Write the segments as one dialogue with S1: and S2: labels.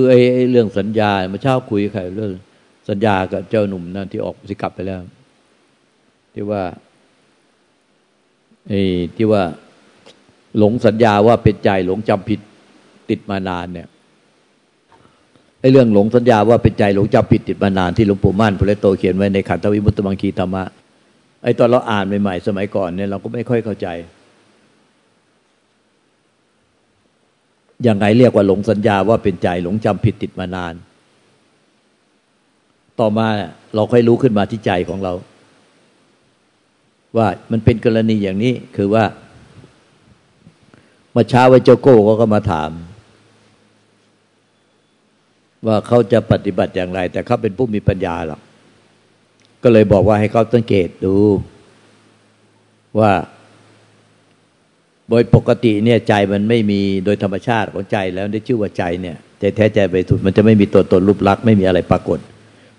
S1: คือไอ้เรื่องสัญญาเมื่อเช้าคุยใครเรื่อง สัญญากับเจ้าหนุ่มนั่นที่ออกสิกลับไปแล้ว ที่ว่าไอ้ที่ว่า หลงสัญญาว่าเป็นใจหลงจำผิดติดมานานเนี่ยไอ้เรื่องหลงสัญญาว่าเป็นใจหลงจำผิดติดมานานที่หลวงปู่มั่นพระโตเขียนไว้ในขันธวิมุตตมังคีธรรมะไอ้ตอนเราอ่านใหม่ๆสมัยก่อนเนี่ยเราก็ไม่ค่อยเข้าใจ ยังไงเรียกว่าหลงสัญญาว่าเป็นใจหลงจำผิดติดมานาน ต่อมาเราค่อยรู้ขึ้นมาที่ใจของเรา ว่ามันเป็นกรณีอย่างนี้คือว่ามาเช้าไว้เจ้าโก้ก็มาถาม ว่าเขาจะปฏิบัติอย่างไร แต่เขาเป็นผู้มีปัญญาหรอกก็เลยบอกว่าให้เขาสังเกตดู ว่า โดยปกติเนี่ยใจมันไม่มีโดยธรรมชาติของใจแล้วได้ชื่อว่าใจเนี่ยใจแท้ใจไปสุดมันจะไม่มีตัวตนรูปลักษณ์ไม่มีอะไรปรากฏ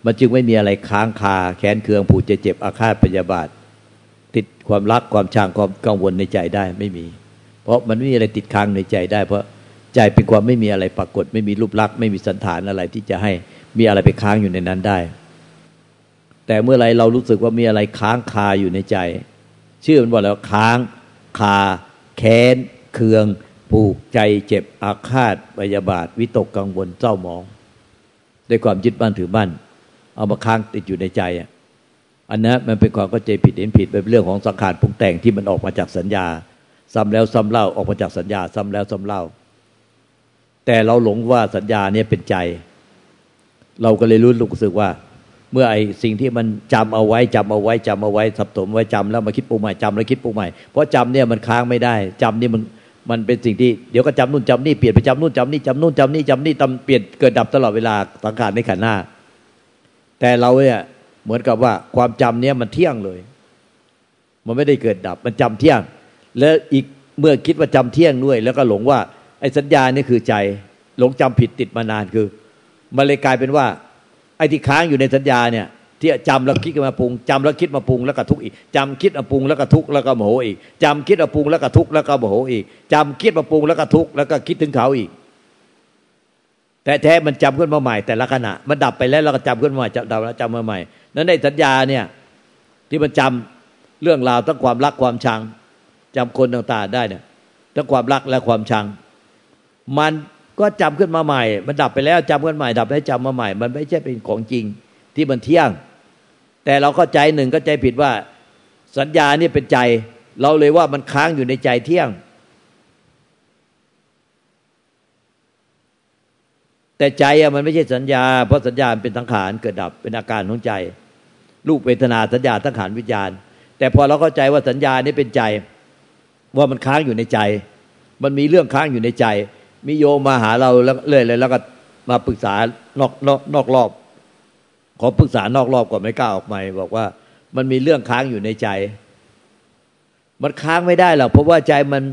S1: มันจึงไม่มีอะไรค้างคาแค้นเคืองผูกจเจ็บอาฆาตพยาบาท ติดความรักความชังความกังวลในใจได้ไม่มี เพราะมันไม่มีอะไรติดค้างในใจได้ เพราะใจเป็นความไม่มีอะไรปรากฏ ไม่มีรูปลักษณ์ไม่มีสันฐานอะไรที่จะให้มีอะไรไปค้างอยู่ในนั้นได้ แต่เมื่อไรเรารู้สึกว่ามีอะไรค้างคาอยู่ในใจ ชื่อมันว่าแล้วค้างคา แค้นเคือง ผูกใจเจ็บอาฆาตพยาบาท วิตกกังวลเศร้าหมอง ด้วยความยึดบ้านถือบ้านเอามาค้างติดอยู่ในใจอะอันนั้นมันเป็นความเข้าใจผิดเห็นผิดเป็นเรื่องของสังขารปรุงแต่งที่มันออกมาจากสัญญา ซ้ำแล้วซ้ำเล่าออกมาจากสัญญา ซ้ำแล้วซ้ำเล่า แต่เราหลงว่าสัญญาเนี่ยเป็นใจ เราก็เลยรู้รู้สึกว่า เมื่อไอสิ่งที่มันจำเอาไว้จำเอาไว้จำเอาไว้สับสมไว้จำแล้วมาคิดปรุงใหม่จำแล้วคิดปรุงใหม่เพราะจำเนี่ยมันค้างไม่ได้จำนี่มันมันเป็นสิ่งที่เดี๋ยวก็จำนู่นจำนี่เปลี่ยนไปจำนู่นจำนี่จำนู่นจำนี่จำนี่จำเปลี่ยนเกิดดับตลอดเวลาสังขารในขันหน้า แต่เราเนี่ยเหมือนกับว่าความจำเนี้ยมันเที่ยงเลย มันไม่ได้เกิดดับมันจำเที่ยง แล้วอีกเมื่อคิดว่าจำเที่ยงด้วย แล้วก็หลงว่าไอ้สัญญานี่คือใจ หลงจำผิดติดมานานคือมันเลยกลายเป็นว่า ไอ้ที่ค้างอยู่ในสัญญาเนี่ยที่จำแล้วคิดมาปรุงจำแล้วคิดมาปรุงแล้วก็ทุกข์อีกจำคิดมาปรุงแล้วก็ทุกข์แล้วก็โมโหอีกจำคิดมาปรุงแล้วก็ทุกข์แล้วก็โมโหอีกจำคิดมาปรุงแล้วก็ทุกข์แล้วก็คิดถึงเขาอีก แต่แท้มันจำขึ้นมาใหม่ แต่ละขณะมันดับไปแล้วเราก็จำขึ้นมาใหม่จำดับแล้วจำมาใหม่ นั้นในสัญญาเนี่ยที่มันจำเรื่องราวทั้งความรักความชังจำคนต่างๆได้เนี่ยทั้งความรักและความชัง มัน ก็จำขึ้นมาใหม่ มันดับไปแล้วจำขึ้นใหม่ ดับแล้วจำมาใหม่ มันไม่ใช่เป็นของจริงที่มันเที่ยง แต่เราก็ใจหนึ่งก็ใจผิดว่า สัญญานี่เป็นใจ เราเลยว่ามันค้างอยู่ในใจเที่ยง แต่ใจอะมันไม่ใช่สัญญา เพราะสัญญาเป็นสังขารเกิดดับเป็นอาการของใจรูปเวทนาสัญญาสังขารวิญญาณ แต่พอเราเข้าใจว่าสัญญานี่เป็นใจ ว่ามันค้างอยู่ในใจ มันมีเรื่องค้างอยู่ในใจ มีโยมมาหาเราแล้วเลยเลยแล้วก็มาปรึกษานอกนอกนอกรอบ ขอปรึกษานอกรอบก่อนไม่กล้าออกมาบอกว่า มันมีเรื่องค้างอยู่ในใจ มันค้างไม่ได้หรอกเพราะว่าใจมัน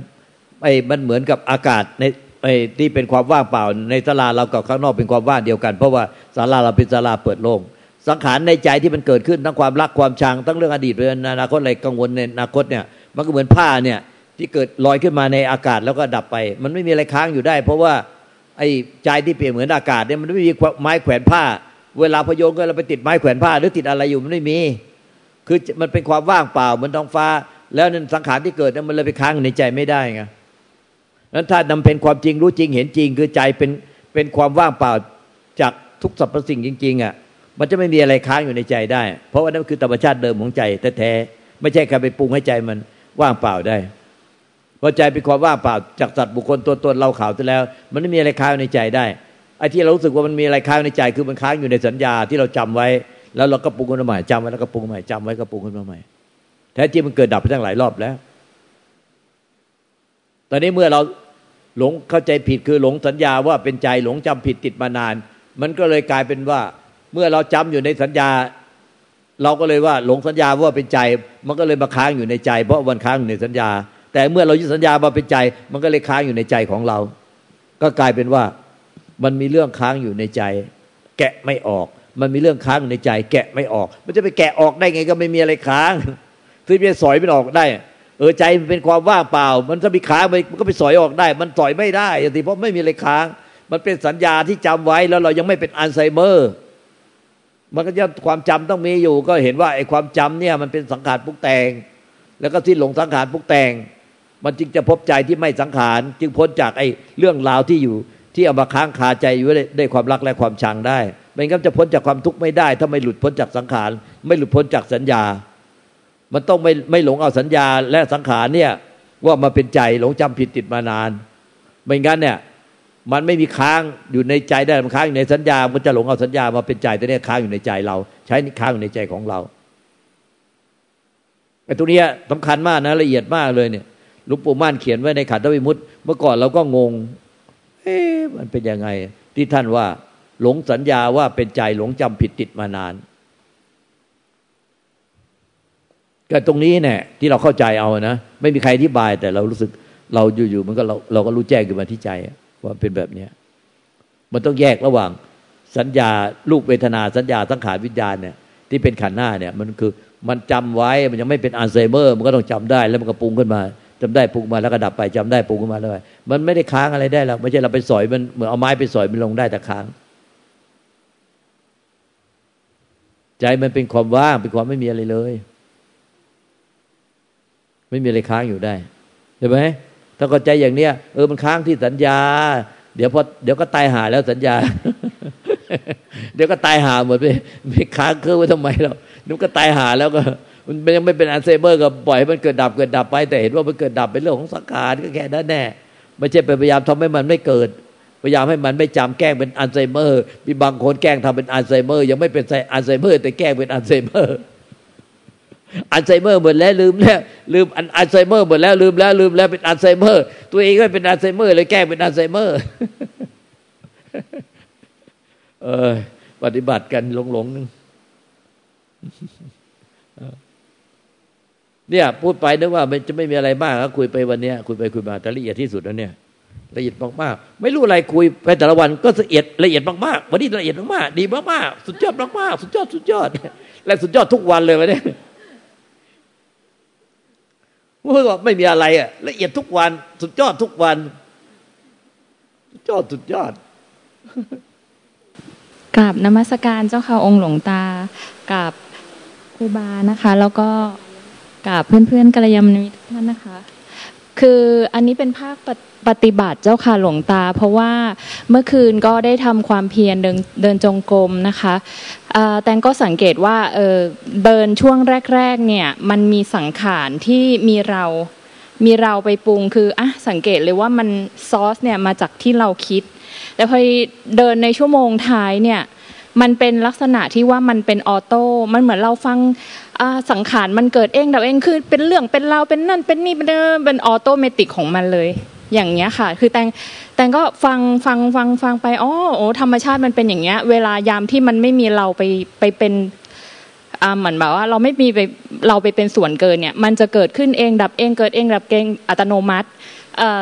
S1: ไอ้มันเหมือนกับอากาศในไอ้ที่เป็นความว่างเปล่า ในศาลาเรากับข้างนอกเป็นความว่างเดียวกัน เพราะว่าศาลาเราเป็นศาลาเปิดโล่งสังขารในใจที่มันเกิดขึ้นทั้งความรักความชังทั้งเรื่องอดีตเรื่องอนาคตอะไรกังวลในอนาคตเนี่ย มันก็เหมือนผ้าเนี่ย ที่เกิดลอยขึ้นมาในอากาศแล้วก็ดับไป มันไม่มีอะไรค้างอยู่ได้ เพราะว่าไอ้ใจที่เปลี่ยนเหมือนอากาศเนี่ยมันไม่มีไม้แขวนผ้า เวลาพโยนก็เราไปติดไม้แขวนผ้า หรือติดอะไรอยู่มันไม่มี คือมันเป็นความว่างเปล่าเหมือนท้องฟ้า แล้วนั่นสังขารที่เกิดนั้นมันเลยไปค้างในใจไม่ได้ไงนั้นถ้านำเป็นความจริงรู้จริงเห็นจริง คือใจเป็นเป็นความว่างเปล่าจากทุกสรรพสิ่งจริง ๆอะมันจะไม่มีอะไรค้างอยู่ในใจได้ เพราะว่านั่นคือธรรมชาติเดิมของใจแท้ๆไม่ใช่การไปปรุงให้ใจมันว่างเปล่าได้ พราะใจเป็นความว่างเปล่าจากสัตว์บุคคลตัวตนเราข่าวไปแล้ว มันไม่มีอะไรค้างในใจได้ไอ้ที่เรารู้สึกว่ามันมีอะไรค้างในใจ คือมันค้างอยู่ในสัญญาที่เราจำไว้ แล้วเราก็ปรุงขึ้นมาใหม่จำไว้แล้วก็ปรุงใหม่จำไว้ก็ปรุงขึ้นมาใหม่แท้จริงมันเกิดดับไปตั้งหลายรอบแล้ว ตอนนี้เมื่อเราหลงเข้าใจผิดคือหลงสัญญาว่าเป็นใจหลงจำผิดติดมานาน มันก็เลยกลายเป็นว่า เมื่อเราจำอยู่ในสัญญา เราก็เลยว่าหลงสัญญาว่าเป็นใจ มันก็เลยมาค้างอยู่ในใจ เพราะวันค้างอยู่ในสัญญา แต่เมื่อเรายึดสัญญาว่าเป็นใจ มันก็เลยค้างอยู่ในใจของเรา ก็กลายเป็นว่ามันมีเรื่องค้างอยู่ในใจ แกะไม่ออก มันมีเรื่องค้างอยู่ในใจ แกะไม่ออก มันจะไปแกะออกได้ไงก็ไม่มีอะไรค้างคือจะสอยมันออกได้ เออใจมันเป็นความว่างเปล่า มันจะมีค้างมันก็ไปสอยออกได้ มันสอยไม่ได้อย่างที่เพราะไม่มีอะไรค้าง มันเป็นสัญญาที่จำไว้แล้วเรายังไม่เป็นอัลไซเมอร์มันก็จะความจำต้องมีอยู่ ก็เห็นว่าไอ้ความจำเนี่ยมันเป็นสังขารปุกแต่ง แล้วก็ที่หลงสังขารปุกแต่ง มันจึงจะพบใจที่ไม่สังขาร จึงพ้นจากไอ้เรื่องราวที่อยู่ที่เอามาค้างคาใจอยู่ได้ความรักและความชังได้ไม่งั้นจะพ้นจากความทุกข์ไม่ได้ ถ้าไม่หลุดพ้นจากสังขาร ไม่หลุดพ้นจากสัญญา มันต้องไม่ไม่หลงเอาสัญญาและสังขารเนี่ยว่ามาเป็นใจหลงจำผิดติดมานาน ไม่งั้นเนี่ยมันไม่มีค้างอยู่ในใจได้มันค้างอยู่ในสัญญา มันจะหลงเอาสัญญามาเป็นใจแต่เนี่ยค้างอยู่ในใจเรา ใช้ค้างอยู่ในใจของเราไอ้ตัวนี้สำคัญมากนะละเอียดมากเลยเนี่ย ลุงปู่ม่านเขียนไว้ในขันธวิมุตเมื่อก่อนเราก็งง เอ๊ะมันเป็นยังไง ที่ท่านว่า หลงสัญญาว่าเป็นใจหลงจำผิดติดมานานก็ตรงนี้เนี่ยที่เราเข้าใจเอานะไม่มีใครอธิบาย แต่เรารู้สึกเราอยู่ๆมันก็เราเราก็รู้แจ้งขึ้นมาที่ใจว่าเป็นแบบเนี้ยมันต้องแยกระหว่างสัญญาลูกเวทนาสัญญาสังขารวิญญาณเนี่ยที่เป็นขันหน้าเนี่ย มันคือมันจำไว้มันยังไม่เป็นอัลไซเมอร์ มันก็ต้องจำได้แล้วมันก็ปรุงขึ้นมา จำได้ปรุงมาแล้วก็ดับไปจำได้ปรุงขึ้นมาแล้วมันไม่ได้ค้างอะไรได้หรอกไม่ใช่เราไปสอยมันเหมือนเอาไม้ไปสอยมันลงได้แต่ค้าง ใจมันเป็นความว่างเป็นความไม่มีอะไรเลย ไม่มีอะไรค้างอยู่ได้เห็นไหมถ้าเข้าใจอย่างเนี้ยเออมันค้างที่สัญญา เดี๋ยวพอเดี๋ยวก็ตายหาแล้วสัญญา เดี๋ยวก็ตายหาหมดไปไม่ค้างเครื่องไว้ทำไมเรานึกก็ตายหาแล้วก็ มันยังไม่เป็นอัลไซเมอร์ก็ปล่อยให้มันเกิดดับเกิดดับไป แต่เห็นว่ามันเกิดดับเป็นเรื่องของสังขารก็แค่นั้นแน่ไม่ใช่พยายามทำให้มันไม่เกิด พยายามให้มันไม่จำแกล้งเป็นอัลไซเมอร์ มีบางคนแกล้งทำเป็นอัลไซเมอร์ ยังไม่เป็นอัลไซเมอร์ แต่แกล้งเป็นอัลไซเมอร์อัลไซเมอร์หมดแล้วลืมแล้วลืมอัลไซเมอร์หมดแล้วลืมแล้วลืมแล้วเป็นอัลไซเมอร์ ตัวเองก็เป็นอัลไซเมอร์เลยแกล้งเป็นอัลไซเมอร์เออปฏิบัติกันหลงหลงนึง เนี่ยพูดไปนึกว่ามันจะไม่มีอะไรมากก็คุยไปวันนี้คุยไปคุยมาแต่ละเอียดที่สุดแล้วเนี่ย ละเอียดมากๆไม่รู้อะไรคุยไปแต่ละวันก็ละเอียดละเอียดมากๆวันนี้ละเอียดมากๆดีมากๆสุดยอดมากๆสุดยอดสุดยอด และสุดยอดทุกวันเลยวันนี้พูดว่าไม่มีอะไรอะละเอียดทุกวัน สุดยอดทุกวันสุดยอดสุดยอด
S2: กราบนมัสการเจ้าค่ะองค์หลวงตากับครูบานะคะ แล้วก็ กับเพื่อนๆกัลยาณมิตรท่านนะคะ คืออันนี้เป็นภาคปฏิบัติเจ้าค่ะหลวงตา เพราะว่าเมื่อคืนก็ได้ทำความเพียรเดินเดินจงกรมนะคะแตงก็สังเกตว่าเเดินช่วงแรกๆเนี่ยมันมีสังขารที่มีเรามีเราไปปรุงคืออะสังเกตเลยว่ามันซอสเนี่ยมาจากที่เราคิด แต่พอเดินในชั่วโมงท้ายเนี่ย มันเป็นลักษณะที่ว่ามันเป็นออโต้มันเหมือนเราฟังสังขารมันเกิดเองดับเองคือเป็นเรื่องเป็นเราเป็นนั่นเป็นนี่เป็นเป็นออโตเมติกของมันเลย อย่างเงี้ยค่ะ คือแตงแตงก็ฟังฟังฟังฟังไปอ๋อโอ้ธรรมชาติมันเป็นอย่างเงี้ย เวลายามที่มันไม่มีเราไปไปเป็นเหมือนแบบว่าเราไม่มีไปเราไปเป็นส่วนเกินเนี่ย มันจะเกิดขึ้นเองดับเองเกิดเองดับเองอัตโนมัติ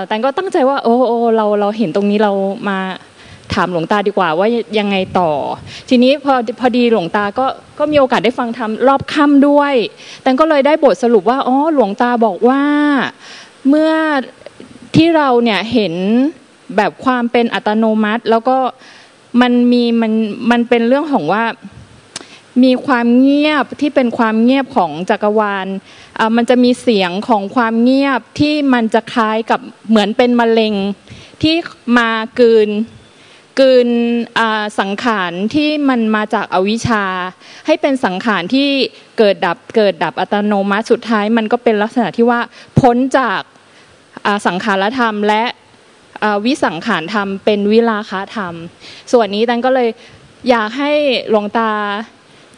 S2: แต่ก็ตั้งใจว่า โอ้โอ้เราเราเห็นตรงนี้เรามา ถามหลวงตาดีกว่าว่ายังไงต่อ ทีนี้พอพอดีหลวงตาก็ก็มีโอกาสได้ฟังทำรอบค่ำด้วย แต่ก็เลยได้บทสรุปว่าอ๋อหลวงตาบอกว่าเมื่อที่เราเนี่ยเห็นแบบความเป็นอัตโนมัติ แล้วก็มันมีมันมันเป็นเรื่องของว่ามีความเงียบที่เป็นความเงียบของจักรวาล มันจะมีเสียงของความเงียบที่มันจะคล้ายกับเหมือนเป็นมะเร็งที่มากืน กืนสังขารที่มันมาจากอวิชชา ให้เป็นสังขารที่เกิดดับเกิดดับอัตโนมัติสุดท้าย มันก็เป็นลักษณะที่ว่าพ้นจากสังขารธรรม และวิสังขารธรรม เป็นวิลาคาธรรม ส่วนนี้ดันก็เลยอยากให้หลวงตา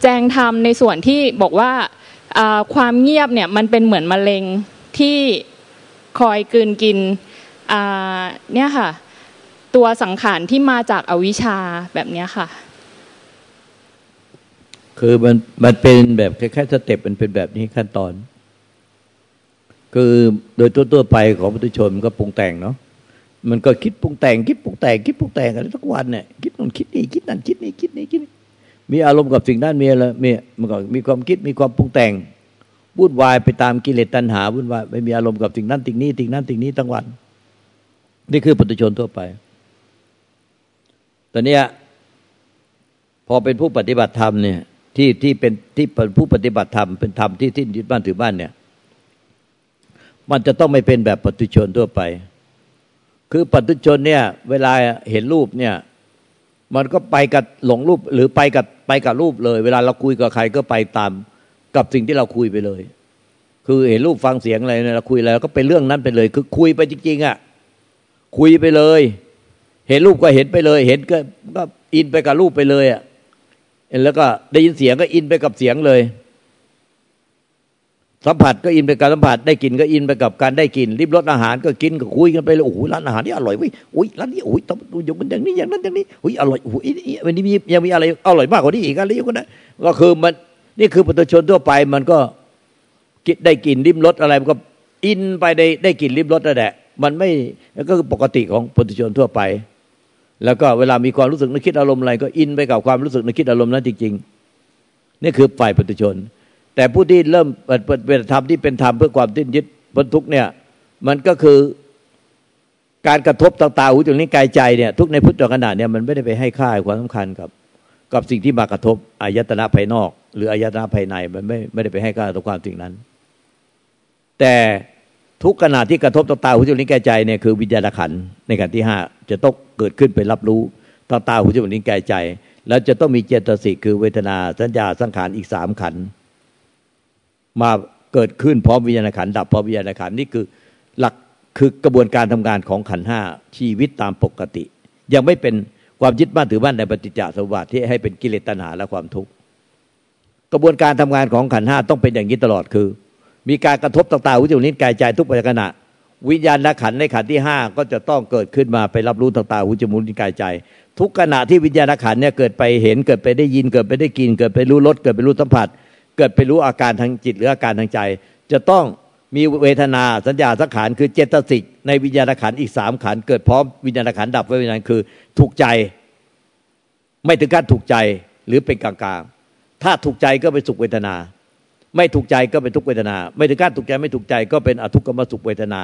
S2: แจงธรรมในส่วนที่บอกว่าความเงียบเนี่ยมันเป็นเหมือนมะเร็งที่คอยกืนกินเนี่ยค่ะ ตัวสังขารที่มาจากอวิชชาแบบนี้ค่ะ
S1: คือมันมันเป็นแบบคล้ายๆสเต็ปมันเป็นแบบนี้ขั้นตอน คือโดยตัวๆไปของพุทธชนมันก็ปรุงแต่งเนาะมันก็คิดปรุงแต่งคิดปรุงแต่งคิดปรุงแต่งอะไรทุกวันเนี่ยคิดนั่นคิดนี่คิดนั่นคิดนี่คิดนี่คิดนี่มีอารมณ์กับสิ่งนั้นมีอะไรมีมันก็มีความคิดมีความปรุงแต่งวุ่นวายไปตามกิเลสตัณหาวุ่นวายไม่มีอารมณ์กับสิ่งนั้นสิ่งนี้สิ่งนั้นสิ่งนี้ทั้งวัน นี่คือปุถุชนทั่วไป อนนี้พอเป็นผู้ปฏิบัติธรรมเนี่ยที่ที่เป็นที่เป็นผู้ปฏิบัติธรรมเป็นธรรมที่ที่ยึดบ้านถือบ้านเนี่ย มันจะต้องไม่เป็นแบบปัตุชนทั่วไป คือปัตุชนเนี่ย เวลาเห็นรูปเนี่ย มันก็ไปกับหลงรูปหรือไปกับไปกับรูปเลย เวลาเราคุยกับใครก็ไปตามกับสิ่งที่เราคุยไปเลย คือเห็นรูปฟังเสียงอะไรเนี่ยเราคุยอะไรก็เป็นเรื่องนั้นไปเลย คือคุยไปจริงๆอะคุยไปเลย เห็นรูปก็เห็นไปเลย เห็นก็ก็อินไปกับรูปไปเลยอะแล้วก็ได้ยินเสียงก็อินไปกับเสียงเลย สัมผัสก็อินไปกับสัมผัส ได้กินก็อินไปกับการได้กินริบรสอาหารก็กินก็คุยกันไปเลยโอ้โหร้านอาหารนี่อร่อยเว้ยอุ้ยร้านนี้โอ้ยต้องดูอย่างมันอย่างนี้อย่างนั้นอย่างนี้โอ้ยอร่อยโอ้ยวันนี้มียังมีอะไรอร่อยมากกว่านี้อีกอะไรก็ได้ก็คือมันนี่คือปุถุชนทั่วไปมันก็ได้กินริมรสอะไรมันก็อินไปได้ได้กินริมรสนั่นแหละมันไม่ก็คือปกติของปุถุชนทั่วไป แล้วก็เวลามีความรู้สึกนึกคิดอารมณ์อะไร ก็อินไปกับความรู้สึกนึกคิดอารมณ์นั้นจริงๆนี่คือฝ่ายปุถุชน แต่ผู้ที่เริ่มเปิดเป็นธรรมที่เป็นธรรมเพื่อความทิ้นยึดพ้นทุกเนี่ย มันก็คือการกระทบต่างๆหูจมูกนิ้วกายใจเนี่ยทุกในพุทธขณะเนี่ยมันไม่ได้ไปให้ค่าความสำคัญกับกับสิ่งที่มากระทบอายตนะภายนอก หรืออายตนะภายในมันไม่ไม่ได้ไปให้ค่าต่อความสิ่งนั้น แต่ ทุกขณะที่กระทบต่อตาหูจมูกลิ้นกายใจเนี่ยคือวิญญาณขันในการที่ห้าจะต้องเกิดขึ้นไปรับรู้ต่อตาหูจมูกลิ้นกายใจ แล้วจะต้องมีเจตสิกคือเวทนาสัญญาสังขารอีกสามขันมาเกิดขึ้นพร้อมวิญญาณขันดับพร้อมวิญญาณขันนี่คือหลักคือกระบวนการทำงานของขันห้าชีวิตตามปกติ ยังไม่เป็นความยึดมั่นถือมั่นในปฏิจจสมบัติที่ให้เป็นกิเลสตัณหาและความทุกข์กระบวนการทำงานของขันห้าต้องเป็นอย่างนี้ตลอดคือ มีการกระทบต่างๆวิจารณิกายใจทุกปัจจุบันวิญญาณและขันในขันที่ห้าก็จะต้องเกิดขึ้นมาไปรับรู้ต่างๆวิจารณิกายใจ ทุกขณะที่วิญญาณขันเนี่ยเกิดไปเห็นเกิดไปได้ยินเกิดไปได้กิน เกิดไปรู้รสเกิดไปรู้สัมผัส เกิดไปรู้อาการทางจิตหรืออาการทางใจ จะต้องมีเวทนาสัญญาสังขารคือเจตสิกในวิญญาณขันอีกสามขันเกิดพร้อมวิญญาณขันดับไว้วิญญาณคือถูกใจ ไม่ถึงการถูกใจหรือเป็นกลางๆถ้าถูกใจก็ไปสุขเวทนา ไม่ถูกใจก็เป็นทุกเวทนา ไม่ถึงขั้นถูกใจไม่ถูกใจก็เป็นอทุกขมสุขเวทนา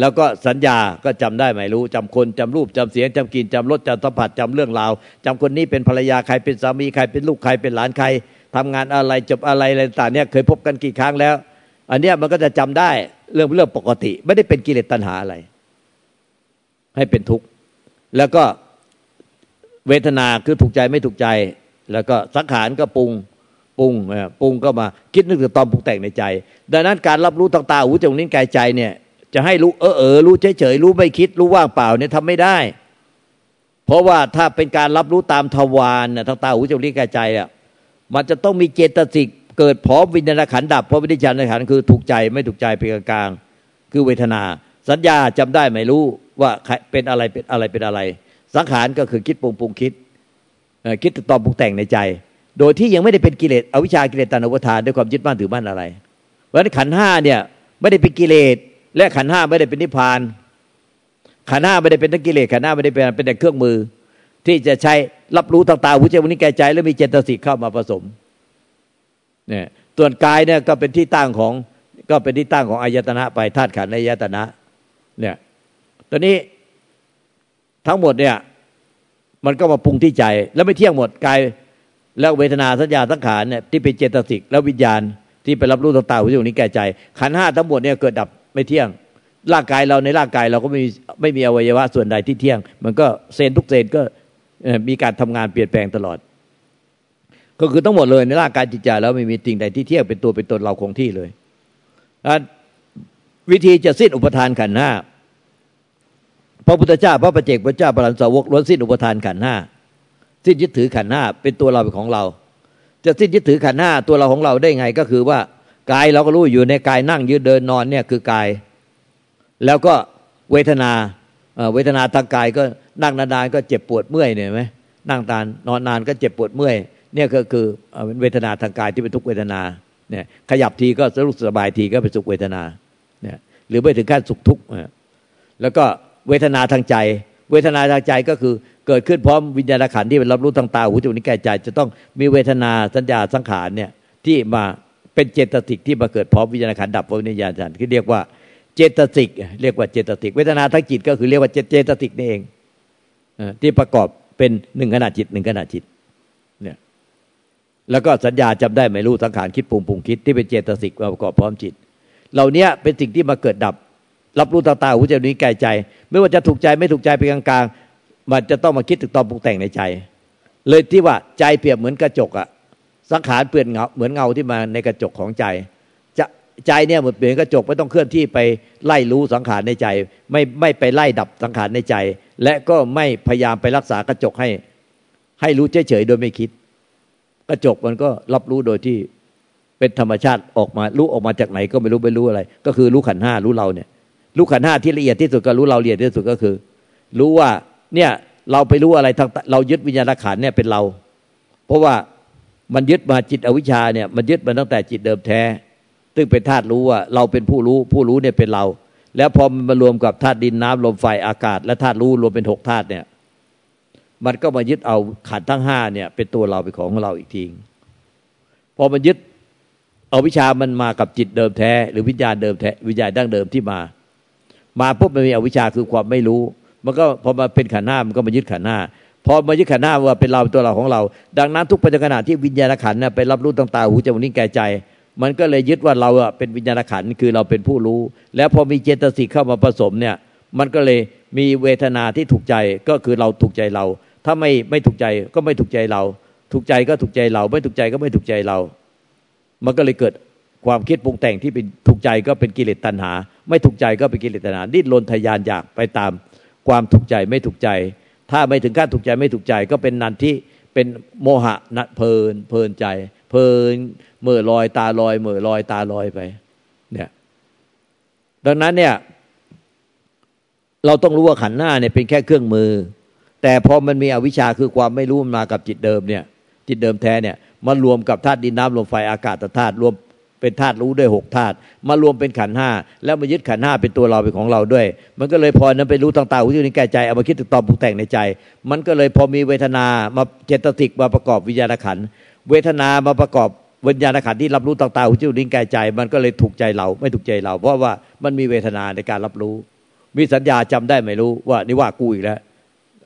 S1: แล้วก็สัญญาก็จำได้ไม่รู้จำคนจำรูปจำเสียงจำกลิ่นจำรสจำสัมผัสจำเรื่องราวจำคนนี้เป็นภรรยาใครเป็นสามีใครเป็นลูกใครเป็นหลานใครทำงานอะไรจบอะไรอะไรต่างเนี่ยเคยพบกันกี่ครั้งแล้ว อันเนี้ยมันก็จะจำได้เรื่องเรื่องปกติ ไม่ได้เป็นกิเลสตัณหาอะไร ให้เป็นทุกข์แล้วก็เวทนาคือถูกใจไม่ถูกใจ แล้วก็สังขารก็ปรุง ปรุงปรุงก็มาคิดนึกถึงตอนปรุงแต่งในใจ ดังนั้นการรับรู้ต่างๆหูจมูกนิ้วกายใจเนี่ยจะให้รู้เออเออรู้เฉยเฉยรู้ไม่คิดรู้ว่างเปล่าเนี่ยทำไม่ได้ เพราะว่าถ้าเป็นการรับรู้ตามทวารเนี่ยทางตาหูจมูกนิ้วกายใจอะมันจะต้องมีเจตสิกเกิดพร้อมวิญญาณขันดับเพราะวิญญาณขันคือถูกใจไม่ถูกใจเป็นกลางคือเวทนา สัญญาจำได้ไม่รู้ว่าเป็นอะไรเป็นอะไรเป็นอะไร สังขารก็คือคิดปรุงปรุงคิดคิดตอนปรุงแต่งในใจ โดยที่ยังไม่ได้เป็นกิเลสอวิชากิเลสตัณอุปทานด้วยความยึดมั่นถือมั่นอะไร เพราะฉะนั้นขันห้าเนี่ยไม่ได้เป็นกิเลสและขันห้าไม่ได้เป็นนิพพาน ขันห้าไม่ได้เป็นทั้งกิเลสขันห้าไม่ได้เป็นเป็นแต่เครื่องมือ ที่จะใช้รับรู้ต่างๆวิจารณิแก่ใจแล้วมีเจตสิกเข้ามาผสมเนี่ยส่วนกายเนี่ยก็เป็นที่ตั้งของก็เป็นที่ตั้งของอายตนะไปธาตุขันธ์อายตนะเนี่ยตอนนี้ทั้งหมดเนี่ยมันก็มาปรุงที่ใจ แล้วไม่เที่ยงหมดกาย แล้วเวทนาสัญญาสังขารเนี่ยที่เป็นเจตสิกแล้ววิญญาณที่ไปรับรู้ต่างๆอยู่นี้แก่ใจ ขันห้าทั้งหมดเนี่ยเกิดดับไม่เที่ยง ร่างกายเราในร่างกายเราก็ไม่มีไม่มีอวัยวะส่วนใดที่เที่ยง มันก็เซนทุกเซนก็มีการทำงานเปลี่ยนแปลงตลอด ก็คือทั้งหมดเลยในร่างกายจิตใจแล้วไม่มีสิ่งใดที่เที่ยงเป็นตัวเป็นตนเราคงที่เลยวิธีจะสิ้นอุปทานขันห้าพระพุทธเจ้าพระประเจกพระเจ้าปรันสาวกล้วนสิ้นอุปทานขันห้า สิ้นยึดถือขันห้าเป็นตัวเราเป็นของเรา จะสิ้นยึดถือขันห้าตัวเราของเราได้ไงก็คือว่ากายเราก็รู้อยู่ในกายนั่งยืนเดินนอนเนี่ยคือกาย แล้วก็เวทนาเวทนาทางกายก็นั่งนานๆก็เจ็บปวดเมื่อยเนี่ยไหมนั่งตานนอนนานก็เจ็บปวดเมื่อยเนี่ยก็คือเวทนาทางกายที่เป็นทุกเวทนาเนี่ยขยับทีก็สรู้สบายทีก็เป็นสุขเวทนาเนี่ยหรือไม่ถึงขั้นสุขทุกข์แล้วก็เวทนาทางใจ เวทนาทางใจก็คือ เกิดขึ้นพร้อมวิญญาณขันธ์ที่เป็นรับรู้ทางตาหูจมูกนิ้วกายใจ จะต้องมีเวทนาสัญญาสังขารเนี่ยที่มาเป็นเจตสิกที่มาเกิดพร้อมวิญญาณขันธ์ดับพร้อมวิญญาณขันธ์ที่เรียกว่าเจตสิกเรียกว่าเจตสิก เวทนาทั้งจิตก็คือเรียกว่าเจตสิกนี่เองที่ประกอบเป็นหนึ่งขณะจิตหนึ่งขณะจิตเนี่ยแล้วก็สัญญาจำได้ไม่รู้สังขารคิดปรุงปรุงคิดที่เป็นเจตสิกมาประกอบพร้อมจิต เหล่านี้เป็นสิ่งที่มาเกิดดับ รับรู้ตาตาหูจมูกนิ้วกายใจ ไม่ว่าจะถูกใจไม่ถูกใจเป็นกลางๆ มันจะต้องมาคิดถึงตอนปรุงแต่งในใจ เลยที่ว่าใจเปรียบเหมือนกระจกอะสังขารเปลี่ยนเงาเหมือนเงาที่มาในกระจกของใจจะใจเนี่ยเหมือนเปลี่ยนกระจกไม่ต้องเคลื่อนที่ไปไล่รู้สังขารในใจ ไม่ไม่ไปไล่ดับสังขารในใจ และก็ไม่พยายามไปรักษากระจกให้ ให้รู้เฉยๆโดยไม่คิด กระจกมันก็รับรู้โดยที่เป็นธรรมชาติออกมารู้ออกมาจากไหนก็ไม่รู้ไม่รู้อะไร ก็คือรู้ขันห้ารู้เราเนี่ยรู้ขันห้าที่ละเอียดที่สุดก็รู้เราละเอียดที่สุดก็คือ รู้ว่า เนี่ยเราไปรู้อะไรทางเรายึดวิญญาณขันเนี่ยเป็นเรา เพราะว่ามันยึดมาจิตอวิชชาเนี่ยมันยึดมาตั้งแต่จิตเดิมแท้ ซึ่งเป็นธาตุรู้ว่าเราเป็นผู้รู้ ผู้รู้เนี่ยเป็นเรา แล้วพอมันมารวมกับธาตุดินน้ำลมไฟอากาศ และธาตุรู้รวมเป็นหกธาตุเนี่ย มันก็มายึดเอาขันทั้งห้าเนี่ย เป็นตัวเราเป็นของเราอีกทีพอมันยึดเอาวิชามันมากับจิตเดิมแท้ หรือวิญญาณเดิมแท้วิญญาณดั้งเดิมที่มา มาปุ๊บมันมีอวิชาคือความไม่รู้ มันก็พอมาเป็นขันห้ามันก็มายึดขันห้าพอมายึดขันห้าว่าเป็นเราตัวเราของเรา ดังนั้นทุกปัจจุบันที่วิญญาณขันเนี่ยไปรับรู้ต่างๆหูจมูกนิ้วกายใจ มันก็เลยยึดว่าเราเป็นวิญญาณขันคือเราเป็นผู้รู้ แล้วพอมีเจตสิกเข้ามาผสมเนี่ยมันก็เลยมีเวทนาที่ถูกใจก็คือเราถูกใจเรา ถ้าไม่ไม่ถูกใจก็ไม่ถูกใจเรา ถูกใจก็ถูกใจเรา ไม่ถูกใจก็ไม่ถูกใจเรา มันก็เลยเกิดความคิดปรุงแต่งที่เป็นถูกใจก็เป็นกิเลสตัณหา ไม่ถูกใจก็เป็นกิเลสตัณหาดิ้นรนทยานอยากไปตาม ความถูกใจไม่ถูกใจ ถ้าไม่ถึงขั้นถูกใจไม่ถูกใจ ก็เป็นนันที่เป็นโมหะนะเพลินเพลินใจ เพลินเมื่อลอยตาลอยเมื่อลอยตาลอยไปเนี่ยดังนั้นเนี่ยเราต้องรู้ว่าขันหน้าเนี่ยเป็นแค่เครื่องมือ แต่พอมันมีอวิชชาคือความไม่รู้มากับจิตเดิมเนี่ยจิตเดิมแท้เนี่ยมารวมกับธาตุดินน้ำลมไฟอากาศธาตุรวม เป็นธาตุรู้ด้วยหกธาตุมารวมเป็นขันห้าแล้วมายึดขันห้าเป็นตัวเราเป็นของเราด้วย มันก็เลยพอนั้นไปรู้ต่างๆหูจมูกนิ้วกายใจเอามาคิดตอบปรุงแต่งในใจ มันก็เลยพอมีเวทนามาเจตสิกมาประกอบวิญญาณขันเวทนามาประกอบวิญญาณขันที่รับรู้ต่างๆหูจมูกนิ้วกายใจ มันก็เลยถูกใจเราไม่ถูกใจเรา เพราะว่ามันมีเวทนาในการรับรู้ มีสัญญาจำได้ไม่รู้ว่านี่ว่ากูอีกแล้ว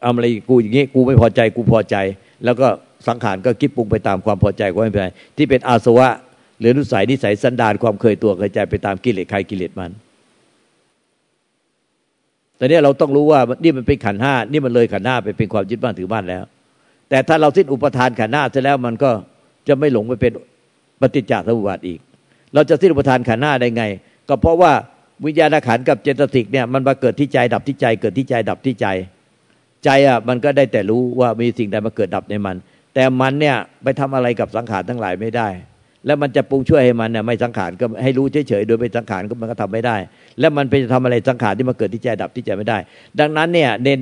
S1: อะไรกูอย่างนี้กูไม่พอใจกูพอใจ แล้วก็สังขารก็คิดปรุงไปตามความพอใจก็ไม่เป็นไรที่เป็นอาสวะ หรือนุสัยนิสัยสันดานความเคยตัวเคยใจไปตามกิเลสใครกิเลสมันต่เนี้เราต้องรู้ว่านี่มันเป็นขันห้านี่มันเลยขันห้าไปเป็นความยึดบ้านถือบ้านแล้ว แต่ถ้าเราสิ้นอุปทานขันห้าเสร็จแล้วมันก็จะไม่หลงไปเป็นปฏิจจสมุปบาทอีก เราจะสิ้นอุปทานขันห้าได้ไง ก็เพราะว่าวิญญาณขันกับเจตสิกเนี่ยมันมาเกิดที่ใจดับที่ใจ เกิดที่ใจดับที่ใจ ใจอะมันก็ได้แต่รู้ว่ามีสิ่งใดมาเกิดดับในมัน แต่มันเนี่ยไปทำอะไรกับสังขารทั้งหลายไม่ได้ แล้วมันจะปรุงช่วยให้มันเนี่ยไม่สังขารก็ให้รู้เฉยๆโดยไม่สังขารก็มันก็ทำไม่ได้ แล้วมันไปทำอะไรสังขารที่มาเกิดที่ใจดับที่ใจไม่ได้ ดังนั้นเนี่ยเน้น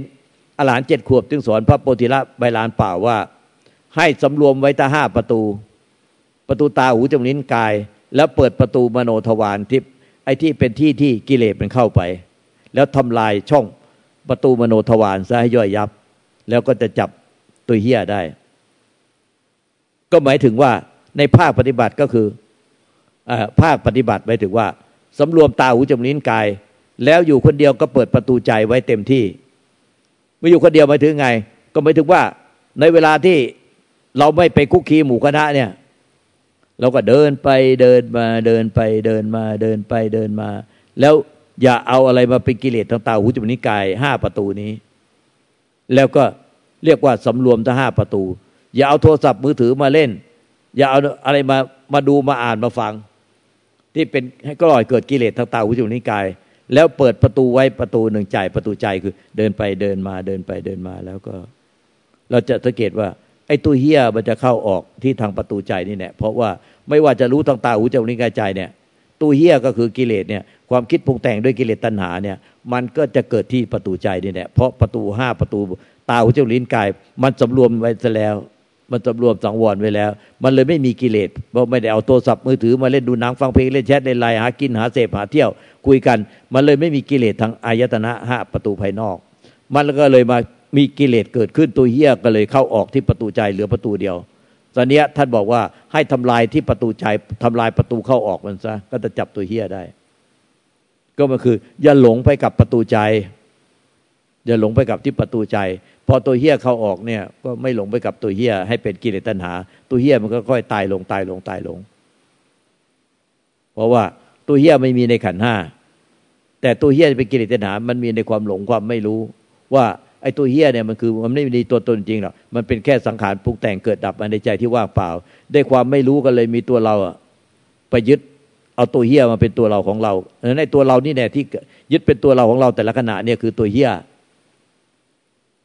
S1: อรหันเจ็ดขวบจึงสอนพระโพธิละใบลานเปล่าว่า ให้สำรวมไว้ตาห้าประตู ประตูตาหูจมูกลิ้นกาย แล้วเปิดประตูมโนทวารที่ไอ้ที่เป็นที่ที่กิเลสมันเข้าไป แล้วทำลายช่องประตูมโนทวารซะให้ย่อยยับ แล้วก็จะจับตัวเฮี้ยได้ ก็หมายถึงว่า ในภาคปฏิบัติก็คืออภาคปฏิบัติหมายถึงว่าสำรวมตาหูจมูกลิ้นกาย แล้วอยู่คนเดียวก็เปิดประตูใจไว้เต็มที่ไม่อยู่คนเดียวหมายถึงไง ก็หมายถึงว่าในเวลาที่เราไม่ไปคุกคีหมู่คณะเนี่ย เราก็เดินไปเดินมาเดินไปเดินมาเดินไปเดินมา แล้วอย่าเอาอะไรมาเป็นกิเลสทางตาหูจมูกนิ้กายห้าประตูนี้ แล้วก็เรียกว่าสำรวมทั้งห้าประตู อย่าเอาโทรศัพท์มือถือมาเล่น อย่าเอาอะไรมามาดูมาอ่านมาฟัง ที่เป็นให้ก็ลอยเกิดกิเลสทางตาหูจมูกนิ้วกาย แล้วเปิดประตูไว้ประตูหนึ่งใจประตูใจคือเดินไปเดินมาเดินไปเดินมาแล้วก็ เราจะสังเกตว่า ไอ้ตัวเฮียมันจะเข้าออกที่ทางประตูใจนี่แหละเพราะว่าไม่ว่าจะรู้ทางตาหูจมูกนิ้วกายใจเนี่ยตัวเฮียก็คือกิเลสเนี่ยความคิดปรุงแต่งด้วยกิเลสตัณหาเนี่ย มันก็จะเกิดที่ประตูใจนี่แหละเพราะประตูห้าประตูตาหูจมูกลิ้นกาย มันสำรวมไว้ซะแล้ว มันสำรวมสังวรไว้แล้ว มันเลยไม่มีกิเลสเพราะไม่ได้เอาโทรศัพท์มือถือมาเล่นดูหนังฟังเพลงเล่นแชทเล่นไลน์หากินหาเสพหาเที่ยว คุยกัน มันเลยไม่มีกิเลสทางอายตนะห้าประตูภายนอก มันก็เลยมามีกิเลสเกิดขึ้นตัวเหี้ยก็เลยเข้าออกที่ประตูใจเหลือประตูเดียวตอนนี้ท่านบอกว่าให้ทำลายที่ประตูใจทำลายประตูเข้าออกมันซะก็จะจับตัวเหี้ยได้ ก็มันคือ อย่าหลงไปกับประตูใจ อย่าหลงไปกับที่ประตูใจ พอตัวเฮี้ยเข้าออกเนี่ย ก็ไม่หลงไปกับตัวเฮี้ยให้เป็นกิเลสตัณหา ตัวเฮี้ยมันก็ค่อยตายลงตายลงตายลง เพราะว่าตัวเฮี้ยไม่มีในขันห้าแต่ตัวเฮี้ยเป็นกิเลสตัณหา มันมีในความหลงความไม่รู้ ว่าไอ้ตัวเฮี้ยเนี่ยมันคือมันไม่มีตัวตนจริงหรอกมันเป็นแค่สังขารปรุงแต่งเกิดดับมาในใจที่ว่างเปล่าได้ความไม่รู้กันเลยมีตัวเราอะไปยึดเอาตัวเฮี้ยมาเป็นตัวเราของเราในตัวเรานี่แน่ที่ยึดเป็นตัวเราของเราแต่ละขณะเนี่ยคือตัวเฮี้ย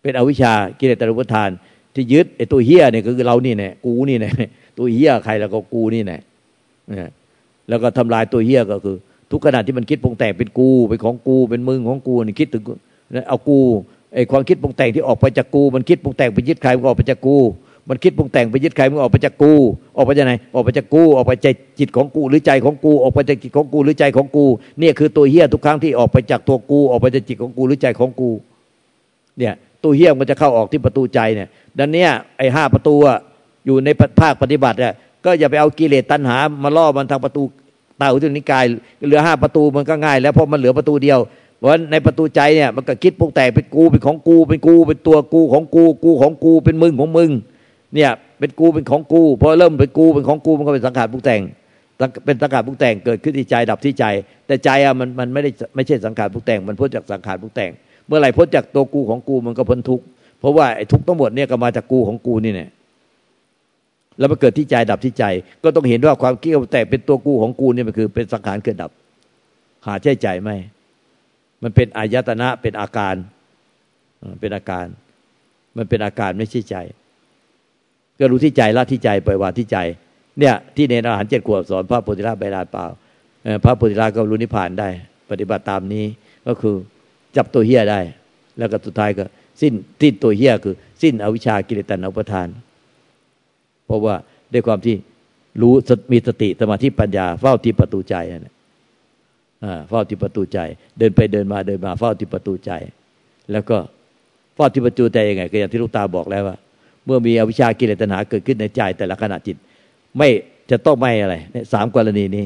S1: เป็นอวิชากิเลสตรุปทาน ที่ยึดไอ้ตัวเฮี้ยเนี่ยก็คือเรานี่แน่กูนี่แน่ตัวเฮี้ยใครแล้วก็กูนี่แน่แล้วก็ทำลายตัวเฮี้ยก็คือ ทุกขณะที่มันคิดปรุงแต่งเป็นกูเป็นของกูเป็นมึงของกูนี่คิดถึงเอากูไอ้ความคิดปรุงแต่งที่ออกไปจากกู มันคิดปรุงแต่งไปยึดใครมันออกไปจากกู มันคิดปรุงแต่งไปยึดใครมันออกไปจากกู ออกไปจากไหนออกไปจากกู ออกไปจากจิตของกู หรือใจของกู ออกไปจากจิตของกู หรือใจของกู เนี่ยคือตัวเฮี้ยทุกครั้งที่ออกไปจากตัวกู ออกไปจากจิตของกู หรือใจของกู เนี่ย ตัวเฮี้ยมันจะเข้าออกที่ประตูใจเนี่ยดังนี้ไอ้ห้าประตูอยู่ในภาคปฏิบัติเนี่ยก็อย่าไปเอากิเลสตัณหา มาล่อมันทางประตูตาอุตุนิกายเหลือห้าประตูมันก็ง่าย แล้วเพราะมันเหลือประตูเดียวเพราะในประตูใจเนี่ยมันก็คิดปรุงแต่งเป็นกูเป็นของกูเป็นกูเป็นตัวกูของกูกูของกูเป็นมึงของมึงเนี่ยเป็นกูเป็นของกูพอเริ่มเป็นกูเป็นของกูมันก็เป็นสังขารปรุงแต่งเป็นสังขารปรุงแต่งเกิดขึ้นที่ใจดับที่ใจ แต่ใจอะมันมันไม่ได้ไม่ใช่สังขารปรุงแต่ง มันพ้นจากสังขารปรุงแต่ง เมื่อไหร่พ้นจากตัวกูของกูมันก็พ้นทุกข์เพราะว่าไอ้ทุกข์ทั้งหมดเนี่ยก็มาจากกูของกูนี่เนี่ยแล้วมันเกิดที่ใจดับที่ใจ ก็ต้องเห็นว่าความคิดแต่เป็นตัวกูของกูนี่มันคือเป็นสังขารเกิดดับ หาใช่ใจไหมมันเป็นอายตนะเป็นอาการเป็นอาการ มันเป็นอาการไม่ใช่ใจ ก็รู้ที่ใจละที่ใจปล่อยวางที่ใจ เนี่ย ที่เนรอาหารเจ็ดขวบสอนพระโพธิราชใบลานเปล่าพระโพธิราชก็รู้นิพพานได้ ปฏิบัติตามนี้ก็คือ จับตัวเฮี้ยได้ แล้วก็สุดท้ายก็ สิ้นสิ้นตัวเฮี้ยคือ สิ้นอวิชากิเลสตัณหาประทาน เพราะว่าด้วยความที่รู้มีสติสมาธิปัญญา เฝ้าที่ประตูใจนะเฝ้าที่ประตูใจ เดินไปเดินมาเดินมา เฝ้าที่ประตูใจ แล้วก็เฝ้าที่ประตูใจยังไงก็อย่างที่ลูกตาบอกแล้วว่า เมื่อมีอวิชากิเลสตัณหาเกิดขึ้นในใจ แต่ละขณะจิต ไม่จะต้องไม่อะไรสามกรณีนี้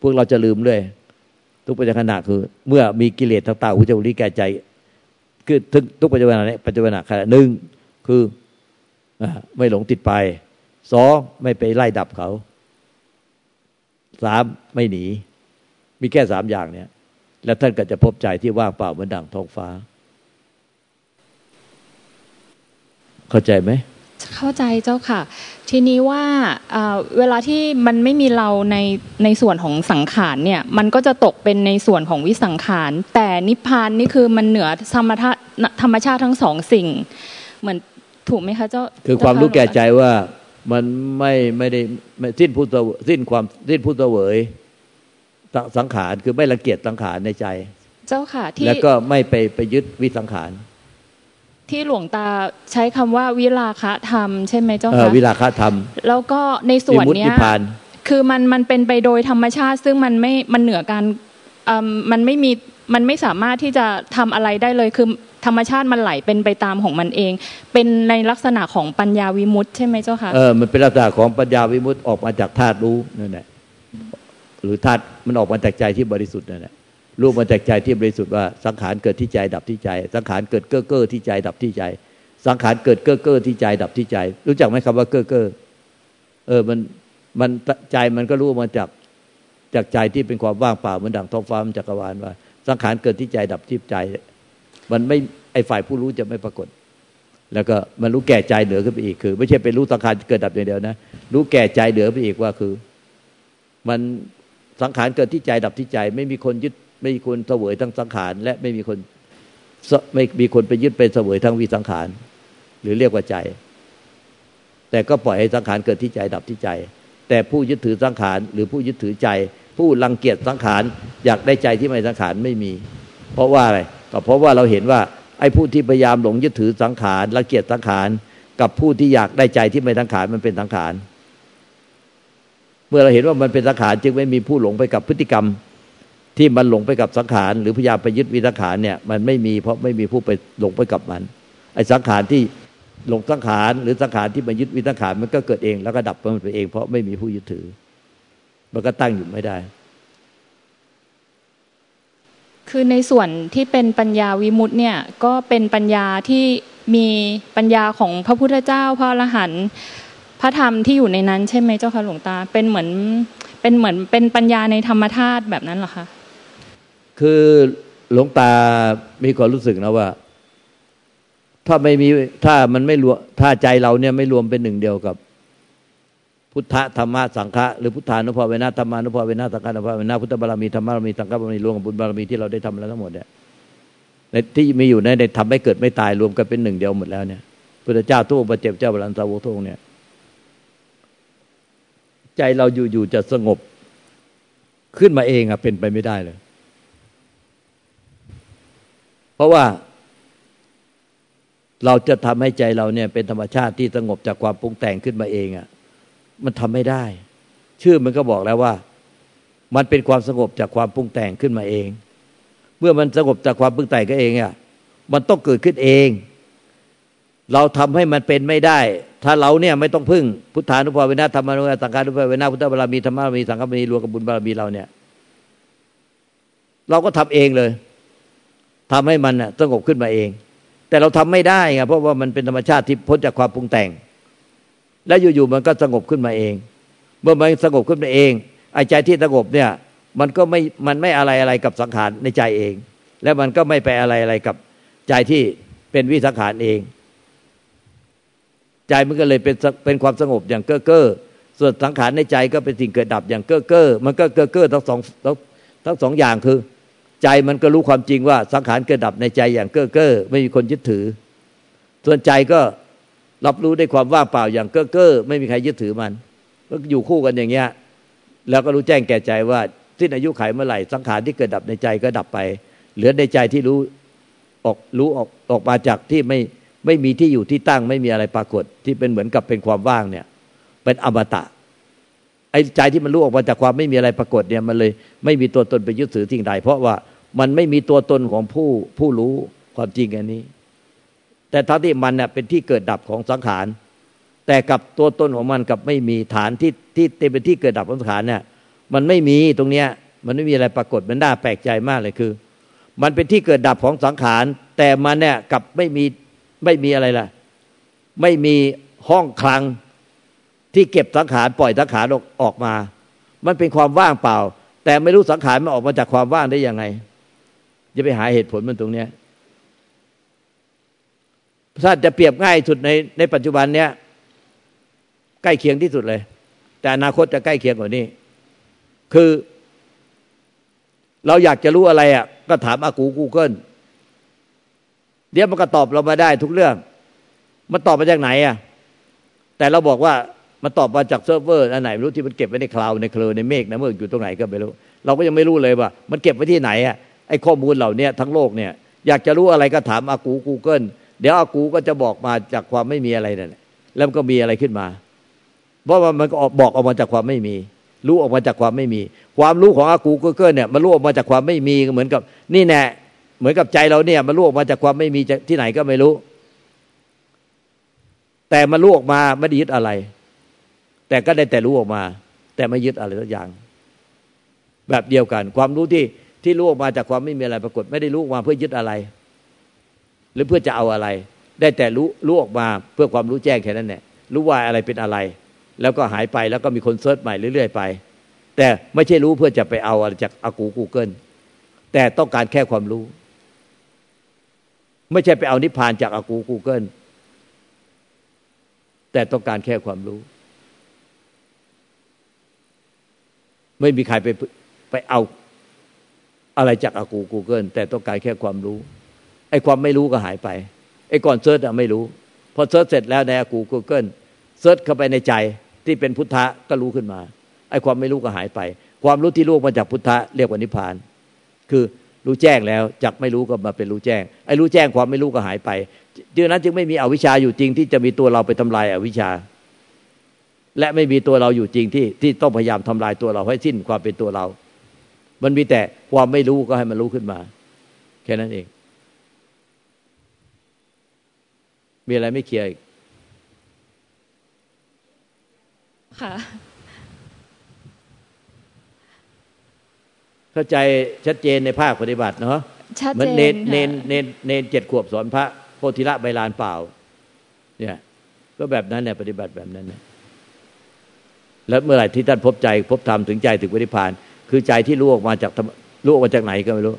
S1: พวกเราจะลืมเลย ทุกปัจจุบันคือ เมื่อมีกิเลสต่างๆอุจจาริแก่ใจ คือทุกทุกปัจจุบันนี้ปัจจุบันขณะหนึ่งคือไม่หลงติดไปสองไม่ไปไล่ดับเขาสามไม่หนี มีแค่สามอย่างเนี่ย แล้วท่านก็จะพบใจที่ว่างเปล่าเหมือนดั่งท้องฟ้า เข้าใจไหม
S2: เข้าใจเจ้าค่ะ ทีนี้ว่าเวลาที่มันไม่มีเราในในส่วนของสังขารเนี่ยมันก็จะตกเป็นในส่วนของวิสังขาร แต่นิพพานนี่คือมันเหนือธรรมชาติธรรมชาติทั้งสองสิ่ง เหมือนถูกไหมคะเจ้า
S1: คือความรู้แก่ใจว่ามันไม่ไม่ได้สิ้นพุทธสิ้นความสิ้นพุทธเวยสังขารคือไม่ละเกียดสังขารในใจ
S2: เจ้าค่ะที่
S1: แล้วก็ไม่ไปไปยึดวิสังขาร
S2: ที่หลวงตาใช้คำว่าวิราคะธรรม ใช่ไหมเจ้าค่ะ
S1: วิราคะธรรม
S2: แล้วก็ในส่วนเนี้ยคือมันมันเป็นไปโดยธรรมชาติ ซึ่งมันไม่มันเหนือการมันไม่มีมันไม่สามารถที่จะทำอะไรได้เลยคือธรรมชาติมันไหลเป็นไปตามของมันเอง เป็นในลักษณะของปัญญาวิมุตใช่ไหมเจ้าค่ะ
S1: เออมันเป็นลักษณะของปัญญาวิมุตออกมาจากธาตุรู้นั่นแหละหรือธาตุมันออกมาจากใจที่บริสุทธิ์นั่นแหละ รู้มาจากใจที่บริสุทธิ์ว่าสังขารเกิดที่ใจดับที่ใจ สังขารเกิดเก้อเก้อที่ใจดับที่ใจ สังขารเกิดเก้อเก้อที่ใจดับที่ใจ รู้จักไหมคำว่าเก้อเก้อเออมันมันใจมันก็รู้มาจากจากใจที่เป็นความว่างเปล่าเหมือนดังท้องฟ้ามันจักรวาลว่า สังขารเกิดที่ใจดับที่ใจ มันไม่ไอฝ่ายผู้รู้จะไม่ปรากฏ แล้วก็มันรู้แก่ใจเหนือขึ้นไปอีกคือ ไม่ใช่เป็นรู้สังขารเกิดดับอย่างเดียวนะรู้แก่ใจเหนือไปอีกว่าคือ มันสังขารเกิดที่ใจดับที่ใจ ไม่มีคนยึด ไม่มีคนเสวยทั้งสังขาร และไม่มีคนไม่มีคนไปยึดเป็นเสวยทั้งวิสังขาร หรือเรียกว่าใจ แต่ก็ปล่อยให้สังขารเกิดที่ใจดับที่ใจ แต่ผู้ยึดถือสังขาร หรือผู้ยึดถือใจ ผู้รังเกียจสังขารอยากได้ใจที่ไม่สังขารไม่มี เพราะว่าอะไรก็เพราะว่าเราเห็นว่าไอ้ผู้ที่พยายามหลงยึดถือสังขารรังเกียจสังขารกับผู้ที่อยากได้ใจที่ไม่สังขารมันเป็นสังขาร เมื่อเราเห็นว่ามันเป็นสังขารจึงไม่มีผู้หลงไปกับพฤติกรรม ที่มันหลงไปกับสังขารหรือพยายามไปยึดวิสังขารเนี่ยมันไม่มีเพราะไม่มีผู้ไปหลงไปกับมันไอ้สังขารที่หลงสังขารหรือสังขารที่มันยึดวิสังขารมันก็เกิดเอง แล้วก็ดับมันไปเอง เพราะไม่มีผู้ยึดถือ มันก็ตั้งอยู่ไม่ได้
S2: คือในส่วนที่เป็นปัญญาวิมุตต์เนี่ยก็เป็นปัญญาที่มีปัญญาของพระพุทธเจ้าพระอรหันต์พระธรรมที่อยู่ในนั้น ใช่ไหมเจ้าค่ะหลวงตา เป็นเหมือนเป็นเหมือนเป็นปัญญาในธรรมธาตุแบบนั้นเหรอคะ
S1: คือหลวงตามีความรู้สึกนะว่า ถ้าไม่มีถ้ามันไม่รวมถ้าใจเราเนี่ยไม่รวมเป็นหนึ่งเดียวกับ พุทธธรรมะสังฆะหรือพุทธานุภาเวนะธรรมานุภาเวนะสังฆานุภาเวนะพุทธบารมีธรรมบารมีสังฆบารมีรวมกับบุญบารมีที่เราได้ทำแล้วทั้งหมดเนี่ยในที่มีอยู่ในได้ทำให้เกิดไม่ตายรวมกันเป็นหนึ่งเดียวหมดแล้วเนี่ยพุทธเจ้าทุกองค์เจ็บเจ้าบาลันสาวกทุกองเนี่ยใจเราอยู่ๆจะสงบขึ้นมาเองอะเป็นไปไม่ได้เลย เพราะว่า เราจะทำให้ใจเราเนี่ย เป็นธรรมชาติที่สงบจากความปรุงแต่งขึ้นมาเองอะมันทำไม่ได้ ชื่อมันก็บอกแล้วว่า มันเป็นความสงบจากความปรุงแต่งขึ้นมาเอง เมื่อมันสงบจากความปรุงแต่งก็เองอะมันต้องเกิดขึ้นเอง เราทำให้มันเป็นไม่ได้ถ้าเราเนี่ยไม่ต้องพึ่งพุทธานุภาเวนะธรรมานุภาสังฆานุภาเวนะพุทธบารมีธรรมบารมีสังฆบารมีรวมกับบุญบารมีเราเนี่ย เราก็ทำเองเลย ทำให้มันสงบขึ้นมาเอง แต่เราทำไม่ได้ไงเพราะว่ามันเป็นธรรมชาติที่พ้นจากความปรุงแต่ง และอยู่ๆมันก็สงบขึ้นมาเอง เมื่อมันสงบขึ้นมาเองไอ้ใจที่สงบเนี่ย มันก็ไม่มันไม่อะไรอะไรกับสังขารในใจเอง และมันก็ไม่ไปอะไรอะไรกับใจที่เป็นวิสังขารเอง ใจมันก็เลยเป็นเป็นความสงบอย่างเก้อเก้อส่วนสังขารในใจก็เป็นสิ่งเกิดดับอย่างเก้อเก้อมันก็เก้อเก้อทั้งสองทั้งสองอย่างคือ ใจมันก็รู้ความจริงว่าสังขารเกิดดับในใจอย่างเก้อเก้อไม่มีคนยึดถือ ส่วนใจก็รับรู้ได้ความว่างเปล่าอย่างเก้อเก้อไม่มีใครยึดถือมันก็อยู่คู่กันอย่างเงี้ย แล้วก็รู้แจ้งแก่ใจว่าสิ้นอายุไขเมื่อไหร่สังขารที่เกิดดับในใจก็ดับไป เหลือในใจที่รู้ออกรู้ออกออกมาจากที่ไม่ไม่มีที่อยู่ที่ตั้ง ไม่มีอะไรปรากฏที่เป็นเหมือนกับเป็นความว่างเนี่ย เป็นอมตะ ไอ้ใจที่มันรู้ออกมาจากความไม่มีอะไรปรากฏเนี่ยมันเลย ไม่มีตัวตนไปยึดถือสิ่งใดเพราะว่ามันไม่มีตัวตนของผู้ผู้รู้ความจริงอันนี้ แต่ทั้งที่มันเนี่ยเป็นที่เกิดดับของสังขาร แต่กับตัวตนของมันกับไม่มีฐานที่ที่เต็มเป็นที่เกิดดับของสังขารเนี่ย มันไม่มีตรงเนี้ย มันไม่มีอะไรปรากฏมันน่าแปลกใจมากเลยคือ มันเป็นที่เกิดดับของสังขาร แต่มันเนี่ยกับไม่มีไม่มีอะไรล่ะ ไม่มีห้องคลัง ที่เก็บสังขารปล่อยสังขารออกมา มันเป็นความว่างเปล่า แต่ไม่รู้สังขารมันออกมาจากความว่างได้ยังไง จะไปหาเหตุผลมันตรงเนี้ยถ้าจะเปรียบง่ายสุดในในปัจจุบันเนี้ยใกล้เคียงที่สุดเลย แต่อนาคตจะใกล้เคียงกว่านี้ คือ เราอยากจะรู้อะไรอะ ก็ถามอากูกูเกิลเดี๋ยวมันก็ตอบเรามาได้ทุกเรื่อง มันตอบมาจากไหนอะ แต่เราบอกว่า มันตอบมาจากเซิร์ฟเวอร์อันไหนไม่รู้ที่มันเก็บไว้ใน cloud ใน cloud ในเมฆนะเมื่ออยู่ตรงไหนก็ไม่รู้ เราก็ยังไม่รู้เลยว่า มันเก็บไว้ที่ไหนอะไอ้ข้อมูลเหล่านี้ทั้งโลกเนี่ยอยากจะรู้อะไรก็ถามอากูกูเกิลเดี๋ยวอากูก็จะบอกมาจากความไม่มีอะไรนั่นแหละแล้วมันก็มีอะไรขึ้นมา เพราะว่ามันก็บอกออกมาจากความไม่มี รู้ออกมาจากความไม่มี ความรู้ของอากูกูเกิลเนี่ยมันรู้ออกมาจากความไม่มีเหมือนกับ นี่แน่เหมือนกับใจเราเนี่ยมันลูกมาจากความไม่มีที่ไหนก็ไม่รู้ แต่มันลูกมาไม่ได้ยึดอะไร แต่ก็ได้แต่รู้ออกมา แต่ไม่ยึดอะไรสักอย่าง แบบเดียวกัน ความรู้ที่ที่รู้ออกมาจากความไม่มีอะไรปรากฏ ไม่ได้รู้มาเพื่อยึดอะไร หรือเพื่อจะเอาอะไร ได้แต่รู้รู้ออกมาเพื่อความรู้แจ้งแค่นั้นแหละรู้ว่าอะไรเป็นอะไร แล้วก็หายไปแล้วก็มีคนเซิร์ชใหม่เรื่อยๆไป แต่ไม่ใช่รู้เพื่อจะไปเอาอะไรจากอากูกูเกิลแต่ต้องการแค่ความรู้ ไม่ใช่ไปเอานิพพานจากอากูกูเกิลแต่ต้องการแค่ความรู้ ไม่มีใครไปไปเอาอะไรจากอากูกูเกิลแต่ต้องการแค่ความรู้ไอ้ความไม่รู้ก็หายไปไอ้ก่อน search อะไม่รู้ พอ search เสร็จแล้วในอากูกูเกิลเซิร์ชเข้าไปในใจที่เป็นพุทธะก็รู้ขึ้นมาไอ้ความไม่รู้ก็หายไป ความรู้ที่รู้มาจากพุทธะเรียกว่านิพพาน คือรู้แจ้งแล้วจากไม่รู้ก็มาเป็นรู้แจ้งไอ้รู้แจ้งความไม่รู้ก็หายไปดังนั้นจึงไม่มีอวิชชาอยู่จริงที่จะมีตัวเราไปทำลายอาวิชชา และไม่มีตัวเราอยู่จริงที่ที่ต้องพยายามทำลายตัวเราให้สิ้นความเป็นตัวเรา มันมีแต่ความไม่รู้ก็ให้มันรู้ขึ้นมา แค่นั้นเอง มีอะไรไม่เคลียร์อีก
S2: ค่ะ
S1: เข้าใจชัดเจนในภาคปฏิบัติเนาะ
S2: ชัด
S1: เจนเนนเนนเนนเนนเจ็ดขวบสอนพระโพธิละใบลานเปล่า เนี่ย ก็แบบนั้นเนี่ยปฏิบัติแบบนั้นเนี่ย แล้วเมื่อไหร่ที่ท่านพบใจพบธรรมถึงใจถึงวิริพาน คือใจที่รู้ออกมาจากรู้ออกมาจากไหนก็ไม่รู้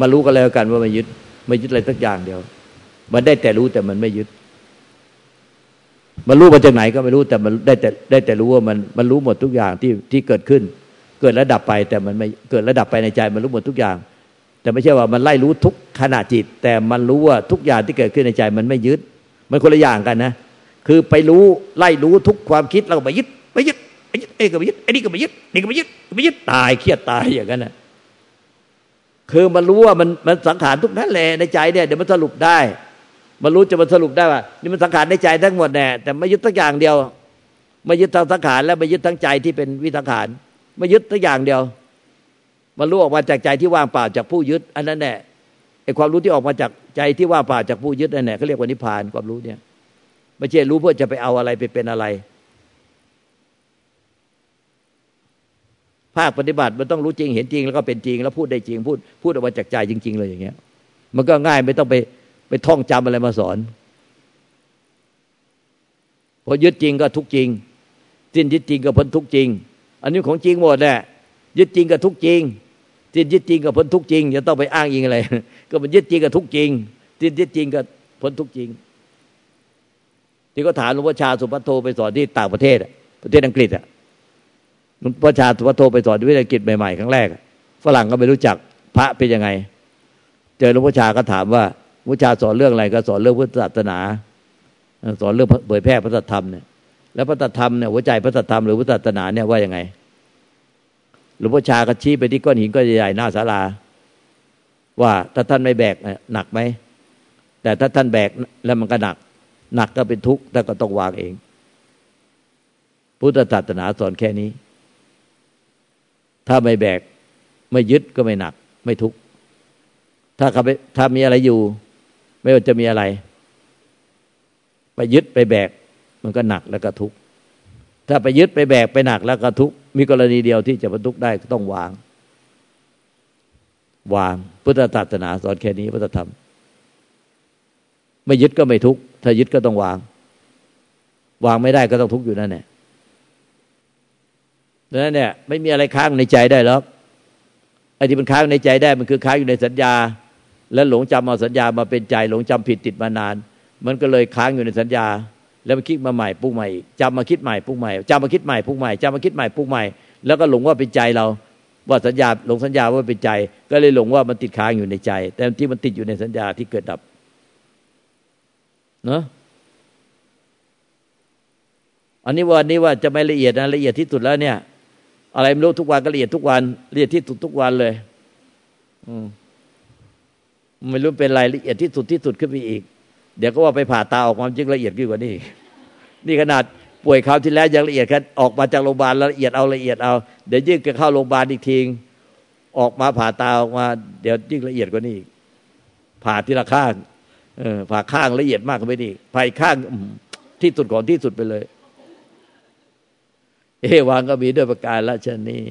S1: มารู้กันแล้วกันว่าไม่ยึด ไม่ยึดอะไรสักอย่างเดียว มันได้แต่รู้แต่มันไม่ยึด มันรู้มาจากไหนก็ไม่รู้แต่มันได้แต่ได้แต่รู้ว่ามันมันรู้หมดทุกอย่างที่ที่เกิดขึ้น เกิดระดับไปแต่มันไม่เกิดระดับไปในใจ มันรู้หมดทุกอย่าง แต่ไม่ใช่ว่ามันไล่รู้ทุกขณะจิต แต่มันรู้ว่าทุกอย่างที่เกิดขึ้นในใจ มันไม่ยึด มันคนละอย่างกันนะ คือไปรู้ไล่รู้ทุกความคิดเราไปยึดไม่ยึด ไอ้ยึดไอ้ก็ไม่ยึดไอ้นี่ก็ไม่ยึดนี่ก็ไม่ยึดไม่ยึดตายเครียดตายอย่างนั้นนะคือมันรู้ว่ามันมันสังขารทุกนั้นแหละในใจเนี่ยเดี๋ยวมันสรุปได้ มันรู้จะมันสรุปได้ว่านี่มันสังขารในใจทั้งหมดแน่แต่ไม่ยึดทั้งอย่างเดียว ไม่ยึดทั้งสังขารและไม่ยึดทั้งใจที่เป็นวิสังขารไม่ยึดทั้งอย่างเดียว มันรู้ออกมาจากใจที่ว่างเปล่าจากผู้ยึด อันนั้นแน่ไอความรู้ที่ออกมาจากใจที่ว่างเปล่าจากผู้ยึดนั่นแหละเขาเรียกว่านิพพานความรู้เนี่ยไม่ใช่รู้เพื่อจะไปเอาอะไรไปเป็นอะไร ภาคปฏิบัติมันต้องรู้จริงเห็นจริงแล้วก็เป็นจริง แล้วพูดได้จริงพูดพูดออกมาจากใจจริง ๆ เลยอย่างเงี้ย มันก็ง่ายไม่ต้องไปไปท่องจำอะไรมาสอนพอยึดจริงก็ทุกจริง สิ้นยึดจริงก็พ้นทุกจริง อันนี้ของจริงหมดแหละยึดจริงก็ทุกจริงสิ้นยึดจริงก็พ้นทุกจริงอย่าต้องไปอ้างอิงอะไร ก็มันยึดจริงก็ทุกจริงสิ้นยึดจริงก็พ้นทุกจริง ที่ก็ถามหลวงพ่อชาสุภัทโทไปสอนที่ต่างประเทศประเทศอังกฤษอะ พระชาตุวัโทไปสอนวิทยากิจใหม่ๆครั้งแรกฝรั่งก็ไม่รู้จักพระเป็นยังไง เจอหลวงพ่อชาก็ถามว่าหลวงพ่อชาสอนเรื่องอะไรก็สอนเรื่องพุทธศาสนา สอนเรื่องเผยแพร่พระธรรมเนี่ยแล้วพระธรรมเนี่ยหัวใจพระธรรมหรือพุทธศาสนาเนี่ยว่ายังไงหลวงพ่อชาก็ชี้ไปที่ก้อนหินก้อนใหญ่ๆหน้าศาลา ว่าถ้าท่านไม่แบกหนักไหมแต่ถ้าท่านแบกแล้วมันก็หนัก หนักก็เป็นทุกข์แต่ก็ต้องวางเอง พุทธศาสนาสอนแค่นี้ ถ้าไม่แบก ไม่ยึดก็ไม่หนัก ไม่ทุกข์ถ้าเขาไปถ้ามีอะไรอยู่ ไม่ว่าจะมีอะไร ไปยึดไปแบก มันก็หนักแล้วก็ทุกข์ถ้าไปยึดไปแบกไปหนักแล้วก็ทุกข์มีกรณีเดียวที่จะบรรทุกได้ก็ต้องวาง วางพุทธศาสนาสอนแค่นี้พุทธธรรม ไม่ยึดก็ไม่ทุกข์ถ้ายึดก็ต้องวาง วางไม่ได้ก็ต้องทุกข์อยู่นั่นแหละ ดังนั้นเนี่ยไม่มีอะไรค้างในใจได้หรอกไอ้ที่มันค้างในใจได้มันคือค้างอยู่ในสัญญา แล้วหลงจำเอาสัญญามาเป็นใจ หลงจำผิดติดมานาน มันก็เลยค้างอยู่ในสัญญา แล้วมันคิดมาใหม่ปรุงใหม่จำมาคิดใหม่ปรุงใหม่จำมาคิดใหม่ปรุงใหม่จำมาคิดใหม่ปรุงใหม่แล้วก็หลงว่าเป็นใจเรา ว่าสัญญาหลงสัญญาว่าเป็นใจ ก็เลยหลงว่ามันติดค้างอยู่ในใจ แต่ที่มันติดอยู่ในสัญญาที่เกิดดับเนาะอันนี้วันนี้ว่าจะไม่ละเอียดนะละเอียดที่สุดแล้วเนี่ย อะไรไม่รู้ทุกวันก็ละเอียดทุกวันละเอียดที่สุดทุกวันเลย อืมไม่รู้เป็นรายละเอียดที่สุดที่สุดขึ้นไปอีก เดี๋ยวก็ว่าไปผ่าตาออกความจริงละเอียดขึ้นกว่านี้ นี่ขนาดป่วยคราวที่แล้วยังละเอียดแค่ออกมาจากโรงพยาบาลละเอียดเอาละเอียดเอา เดี๋ยวยิ่งจะเข้าโรงพยาบาลอีกทีออกมาผ่าตาออกมา เดี๋ยวยิ่งละเอียดกว่านี้ผ่าทีละข้างเออผ่าข้างละเอียดมากขึ้นไปนี่ผ่าอีกข้างที่สุดก่อนที่สุดไปเลย เอวังก็มีด้วยประการละชนี้